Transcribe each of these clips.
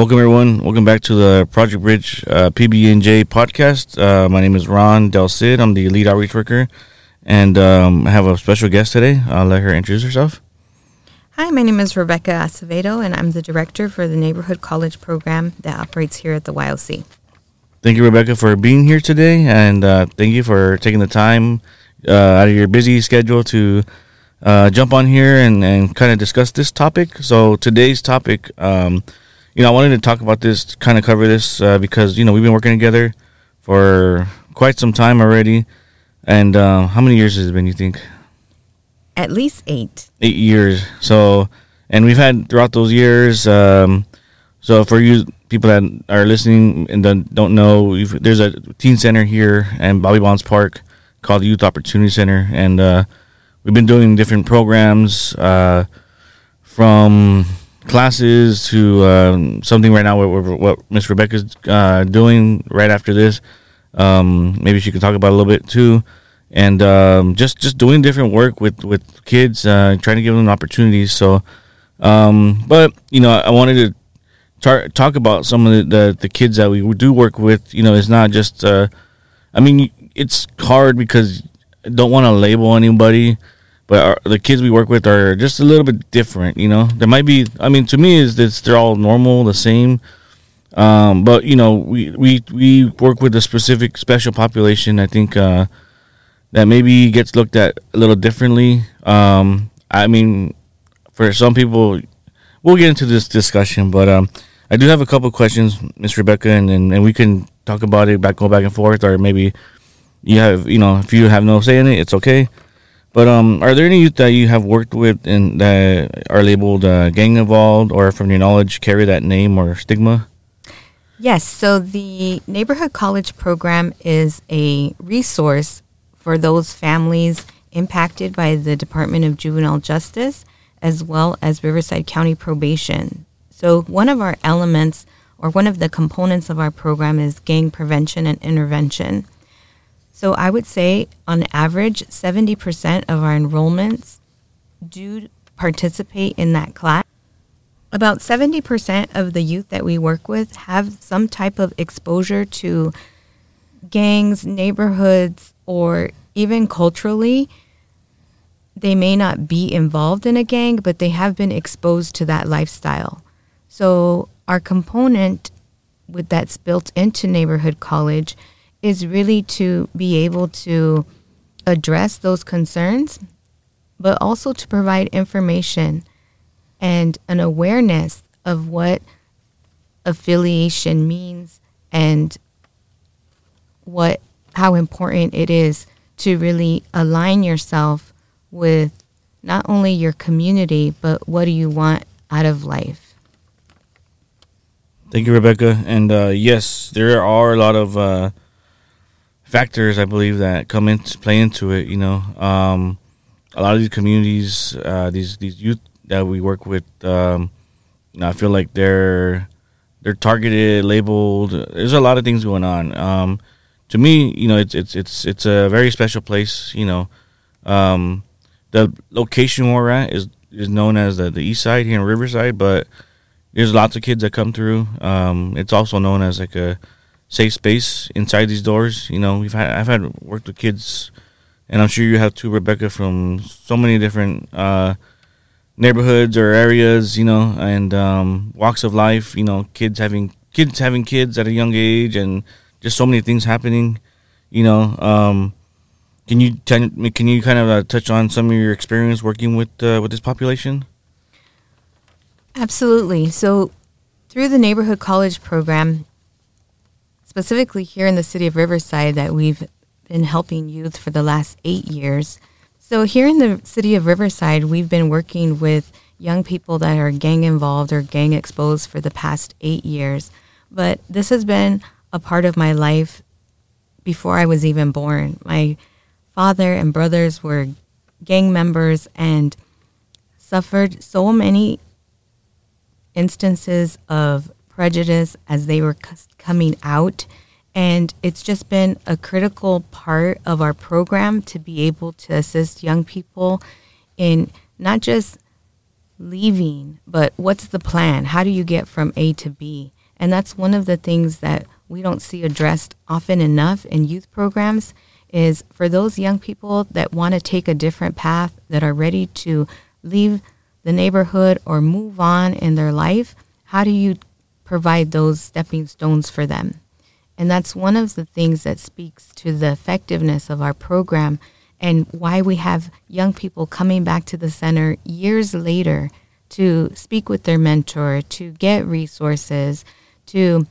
Welcome, everyone. Welcome back to the Project Bridge uh, PB&J podcast. Uh, my name is Ron Del Cid. I'm the lead outreach worker, and um, I have a special guest today. I'll let her introduce herself. Hi, my name is Rebecca Acevedo, and I'm the director for the Neighborhood College program that operates here at the YOC. Thank you, Rebecca, for being here today, and uh, thank you for taking the time uh, out of your busy schedule to uh, jump on here and, and kind of discuss this topic. So today's topic, um, you know, I wanted to talk about this, kind of cover this uh, because you know we've been working together for quite some time already. And uh, how many years has it been? You think? At least eight. Eight years. So, and we've had throughout those years. Um, so for you people that are listening and don't know, there's a teen center here in Bobby Bonds Park called the Youth Opportunity Center, and uh, we've been doing different programs uh, from classes to um, something right now what, what Miss Rebecca's uh, doing right after this. Um, maybe she can talk about a little bit too, and um, just just doing different work with with kids, uh, trying to give them opportunities. So, um, but you know, I wanted to tar- talk about some of the, the, the kids that we do work with. You know, it's not just. Uh, I mean, it's hard because I don't want to label anybody but our, the kids we work with are just a little bit different. You know, there might be. I mean, to me, is this they're all normal, the same. Um, but you know, we we we work with a specific special population. I think uh, that maybe gets looked at a little differently. Um, I mean, for some people, we'll get into this discussion, but um, I do have a couple questions, Miss Rebecca, and, and, and we can talk about it back, go back and forth, or maybe you have, you know, if you have no say in it, it's okay. But um, are there any youth that you have worked with and that are labeled uh, gang involved, or from your knowledge carry that name or stigma? Yes. So the neighborhood college program is a resource for those families impacted by the Department of Juvenile Justice as well as Riverside County Probation. So one of our elements or one of the components of our program is gang prevention and intervention. So I would say on average, 70% of our enrollments do participate in that class. About 70% of the youth that we work with have some type of exposure to gangs, neighborhoods, or even culturally. They may not be involved in a gang, but they have been exposed to that lifestyle. So, our component with that's built into neighborhood college is really to be able to address those concerns, but also to provide information and an awareness of what affiliation means and what how important it is to really align yourself with not only your community but what do you want out of life. Thank you, Rebecca. And uh, yes, there are a lot of uh, factors I believe that come into play into it. You know, um, a lot of these communities, uh, these these youth that we work with, um, you know, I feel like they're they're targeted, labeled. There's a lot of things going on. Um, to me, you know, it's it's it's it's a very special place. You know, um, the location we're at is is known as the, the East Side here in Riverside, but there's lots of kids that come through. Um, it's also known as like a safe space inside these doors. You know, we've had I've had worked with kids, and I'm sure you have too, Rebecca, from so many different uh, neighborhoods or areas. You know, and um, walks of life. You know, kids having kids having kids at a young age, and just so many things happening. You know, um, can you ten, can you kind of uh, touch on some of your experience working with uh, with this population? Absolutely. So, through the neighborhood college program, specifically here in the city of Riverside that we've been helping youth for the last eight years. So, here in the city of Riverside, we've been working with young people that are gang involved or gang exposed for the past eight years. But this has been a part of my life before I was even born. My father and brothers were gang members and suffered so many instances of prejudice as they were c- coming out. And it's just been a critical part of our program to be able to assist young people in not just leaving, but what's the plan? How do you get from A to B? And that's one of the things that we don't see addressed often enough in youth programs is for those young people that want to take a different path, that are ready to leave the neighborhood or move on in their life, how do you provide those stepping stones for them? And that's one of the things that speaks to the effectiveness of our program and why we have young people coming back to the center years later to speak with their mentor, to get resources, to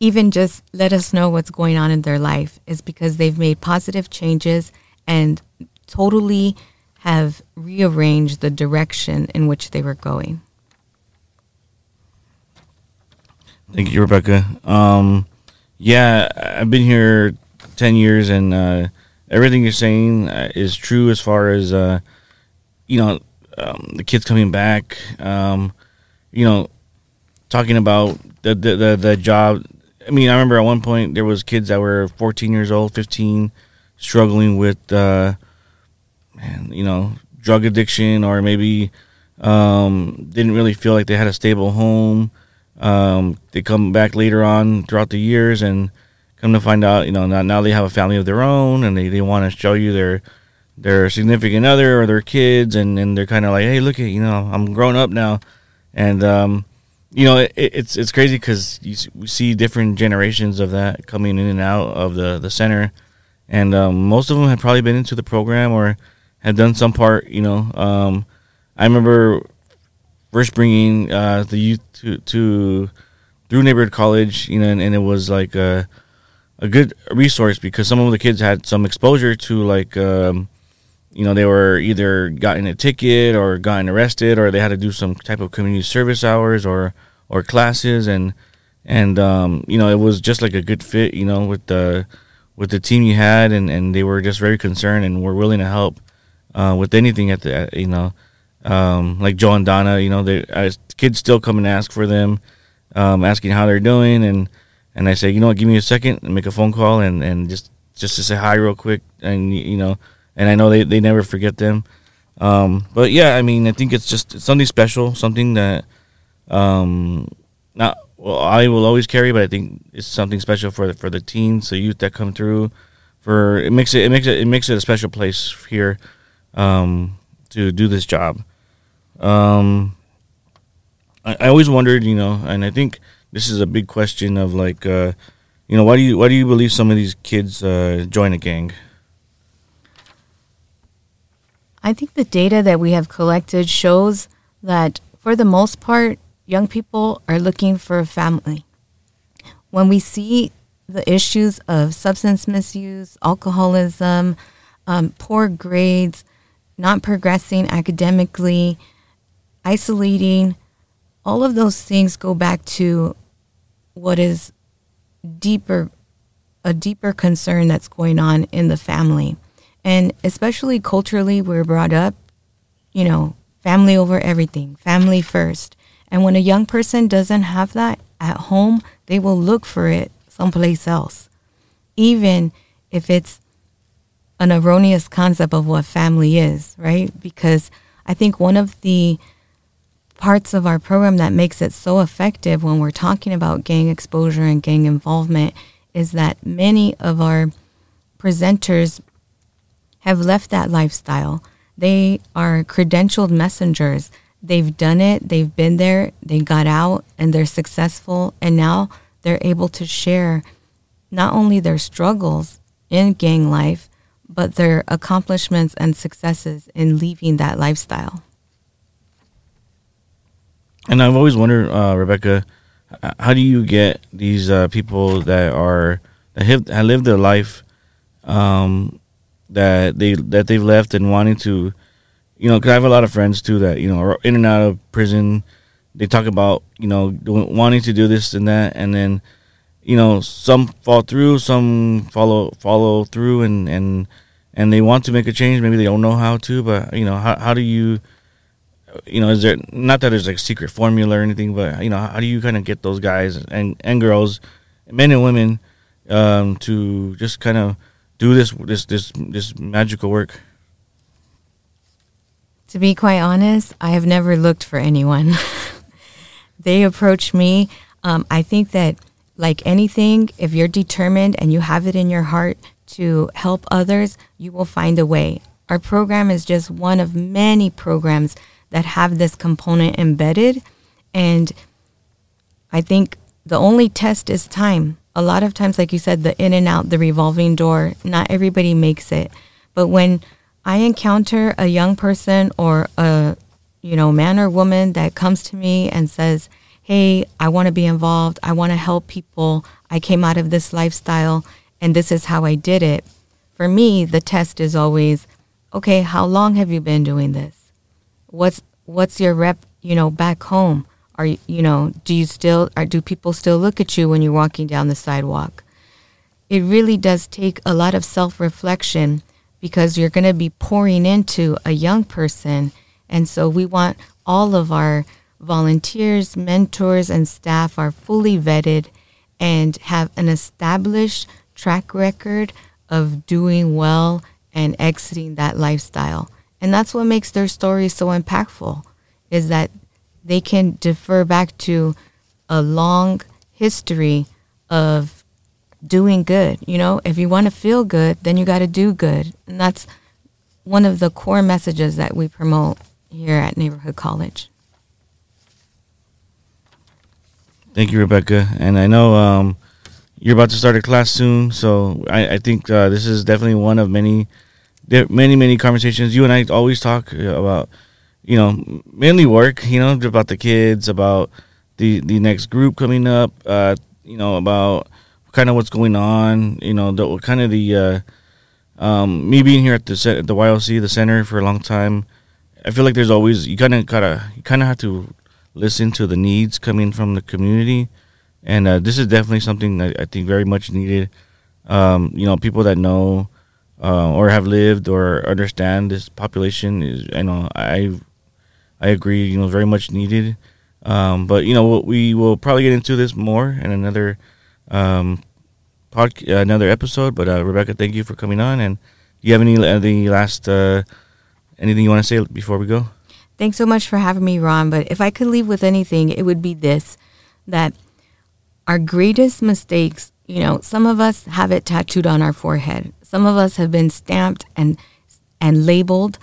even just let us know what's going on in their life is because they've made positive changes and totally have rearranged the direction in which they were going. Thank you, Rebecca. Um, yeah, I've been here 10 years and uh, everything you're saying uh, is true as far as, uh, you know, um, the kids coming back, um, you know, talking about the, the, the, the job I mean, I remember at one point there was kids that were 14 years old, 15, struggling with, uh, man, you know, drug addiction, or maybe um, didn't really feel like they had a stable home. Um, they come back later on throughout the years and come to find out, you know, now, now they have a family of their own, and they, they want to show you their their significant other or their kids, and, and they're kind of like, hey, look at, you know, I'm grown up now, and um, you know, it, it's it's crazy because we see different generations of that coming in and out of the the center, and um, most of them have probably been into the program or have done some part. You know, um, I remember first bringing uh, the youth to, to through neighborhood college, you know, and, and it was like a, a good resource because some of the kids had some exposure to like. Um, you know, they were either gotten a ticket or gotten arrested, or they had to do some type of community service hours or or classes, and and um, you know, it was just like a good fit, you know, with the with the team you had, and, and they were just very concerned and were willing to help uh, with anything at the you know, um, like Joe and Donna, you know, they kids still come and ask for them, um, asking how they're doing, and and I say, you know give me a second and make a phone call and and just just to say hi real quick, and you know and I know they, they never forget them. Um, but yeah, I mean, I think it's just it's something special, something that um, not well, I will always carry, but I think it's something special for the, for the teens, the youth that come through. For it makes it it makes it it makes it a special place here um, to do this job. Um, I, I always wondered, you know, and I think this is a big question of like, uh, you know, why do you why do you believe some of these kids uh, join a gang? I think the data that we have collected shows that for the most part, young people are looking for a family. When we see the issues of substance misuse, alcoholism, um, poor grades, not progressing academically, isolating, all of those things go back to what is deeper, a deeper concern that's going on in the family. And especially culturally, we're brought up, you know, family over everything, family first. And when a young person doesn't have that at home, they will look for it someplace else, even if it's an erroneous concept of what family is, right? Because I think one of the parts of our program that makes it so effective when we're talking about gang exposure and gang involvement is that many of our presenters have left that lifestyle. They are credentialed messengers. They've done it, they've been there, they got out, and they're successful. And now they're able to share not only their struggles in gang life, but their accomplishments and successes in leaving that lifestyle. And I've always wondered, uh, Rebecca, how do you get these uh, people that are that have, have lived their life um, that they that they've left and wanting to, you know, because I have a lot of friends too that you know are in and out of prison. They talk about you know doing, wanting to do this and that, and then you know some fall through, some follow follow through, and and and they want to make a change. Maybe they don't know how to, but you know how how do you you know, is there not that there's like secret formula or anything, but you know, how do you kind of get those guys and and girls, men and women, um, to just kind of do this this this this magical work? To be quite honest, I have never looked for anyone. they approach me. Um, I think that, like anything, if you're determined and you have it in your heart to help others, you will find a way. Our program is just one of many programs that have this component embedded. And I think the only test is time. A lot of times, like you said, the in and out, the revolving door, not everybody makes it. But when I encounter a young person or a you know man or woman that comes to me and says, "Hey, I want to be involved. I want to help people. I came out of this lifestyle and this is how I did it." For me, the test is always okay, how long have you been doing this? What's what's your rep, you know, back home? Are you, you know, do you still or do people still look at you when you're walking down the sidewalk? It really does take a lot of self-reflection because you're going to be pouring into a young person and so we want all of our volunteers, mentors and staff are fully vetted and have an established track record of doing well and exiting that lifestyle. And that's what makes their stories so impactful is that they can defer back to a long history of doing good. You know, if you want to feel good, then you got to do good. And that's one of the core messages that we promote here at Neighborhood College. Thank you, Rebecca. And I know um, you're about to start a class soon, so I, I think uh, this is definitely one of many there many many conversations. You and I always talk about, you know, mainly work. You know, about the kids, about the the next group coming up. Uh, you know, about kind of what's going on. You know, the kind of the uh, um, me being here at the at the YOC, the center for a long time. I feel like there's always you kind of gotta you kind of have to listen to the needs coming from the community, and uh, this is definitely something I think very much needed. Um, you know, people that know uh, or have lived or understand this population is I know I I agree you know very much needed. Um, but you know we will probably get into this more in another um, pod, another episode. But uh, Rebecca thank you for coming on. And do you have any any last uh, anything you want to say before we go? Thanks so much for having me Ron. But if I could leave with anything it would be this that our greatest mistakes you know some of us have it tattooed on our forehead some of us have been stamped and and labeled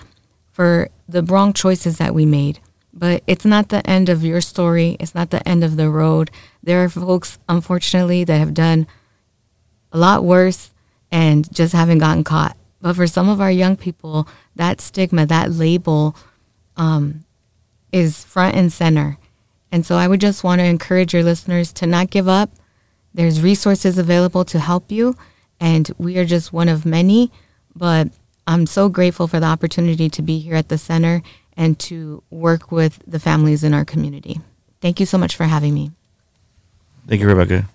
for the wrong choices that we made. But it's not the end of your story. It's not the end of the road. There are folks, unfortunately, that have done a lot worse and just haven't gotten caught. But for some of our young people, that stigma, that label, um, is front and center. And so I would just want to encourage your listeners to not give up. There's resources available to help you and we are just one of many. But I'm so grateful for the opportunity to be here at the center and to work with the families in our community. Thank you so much for having me. Thank you, Rebecca.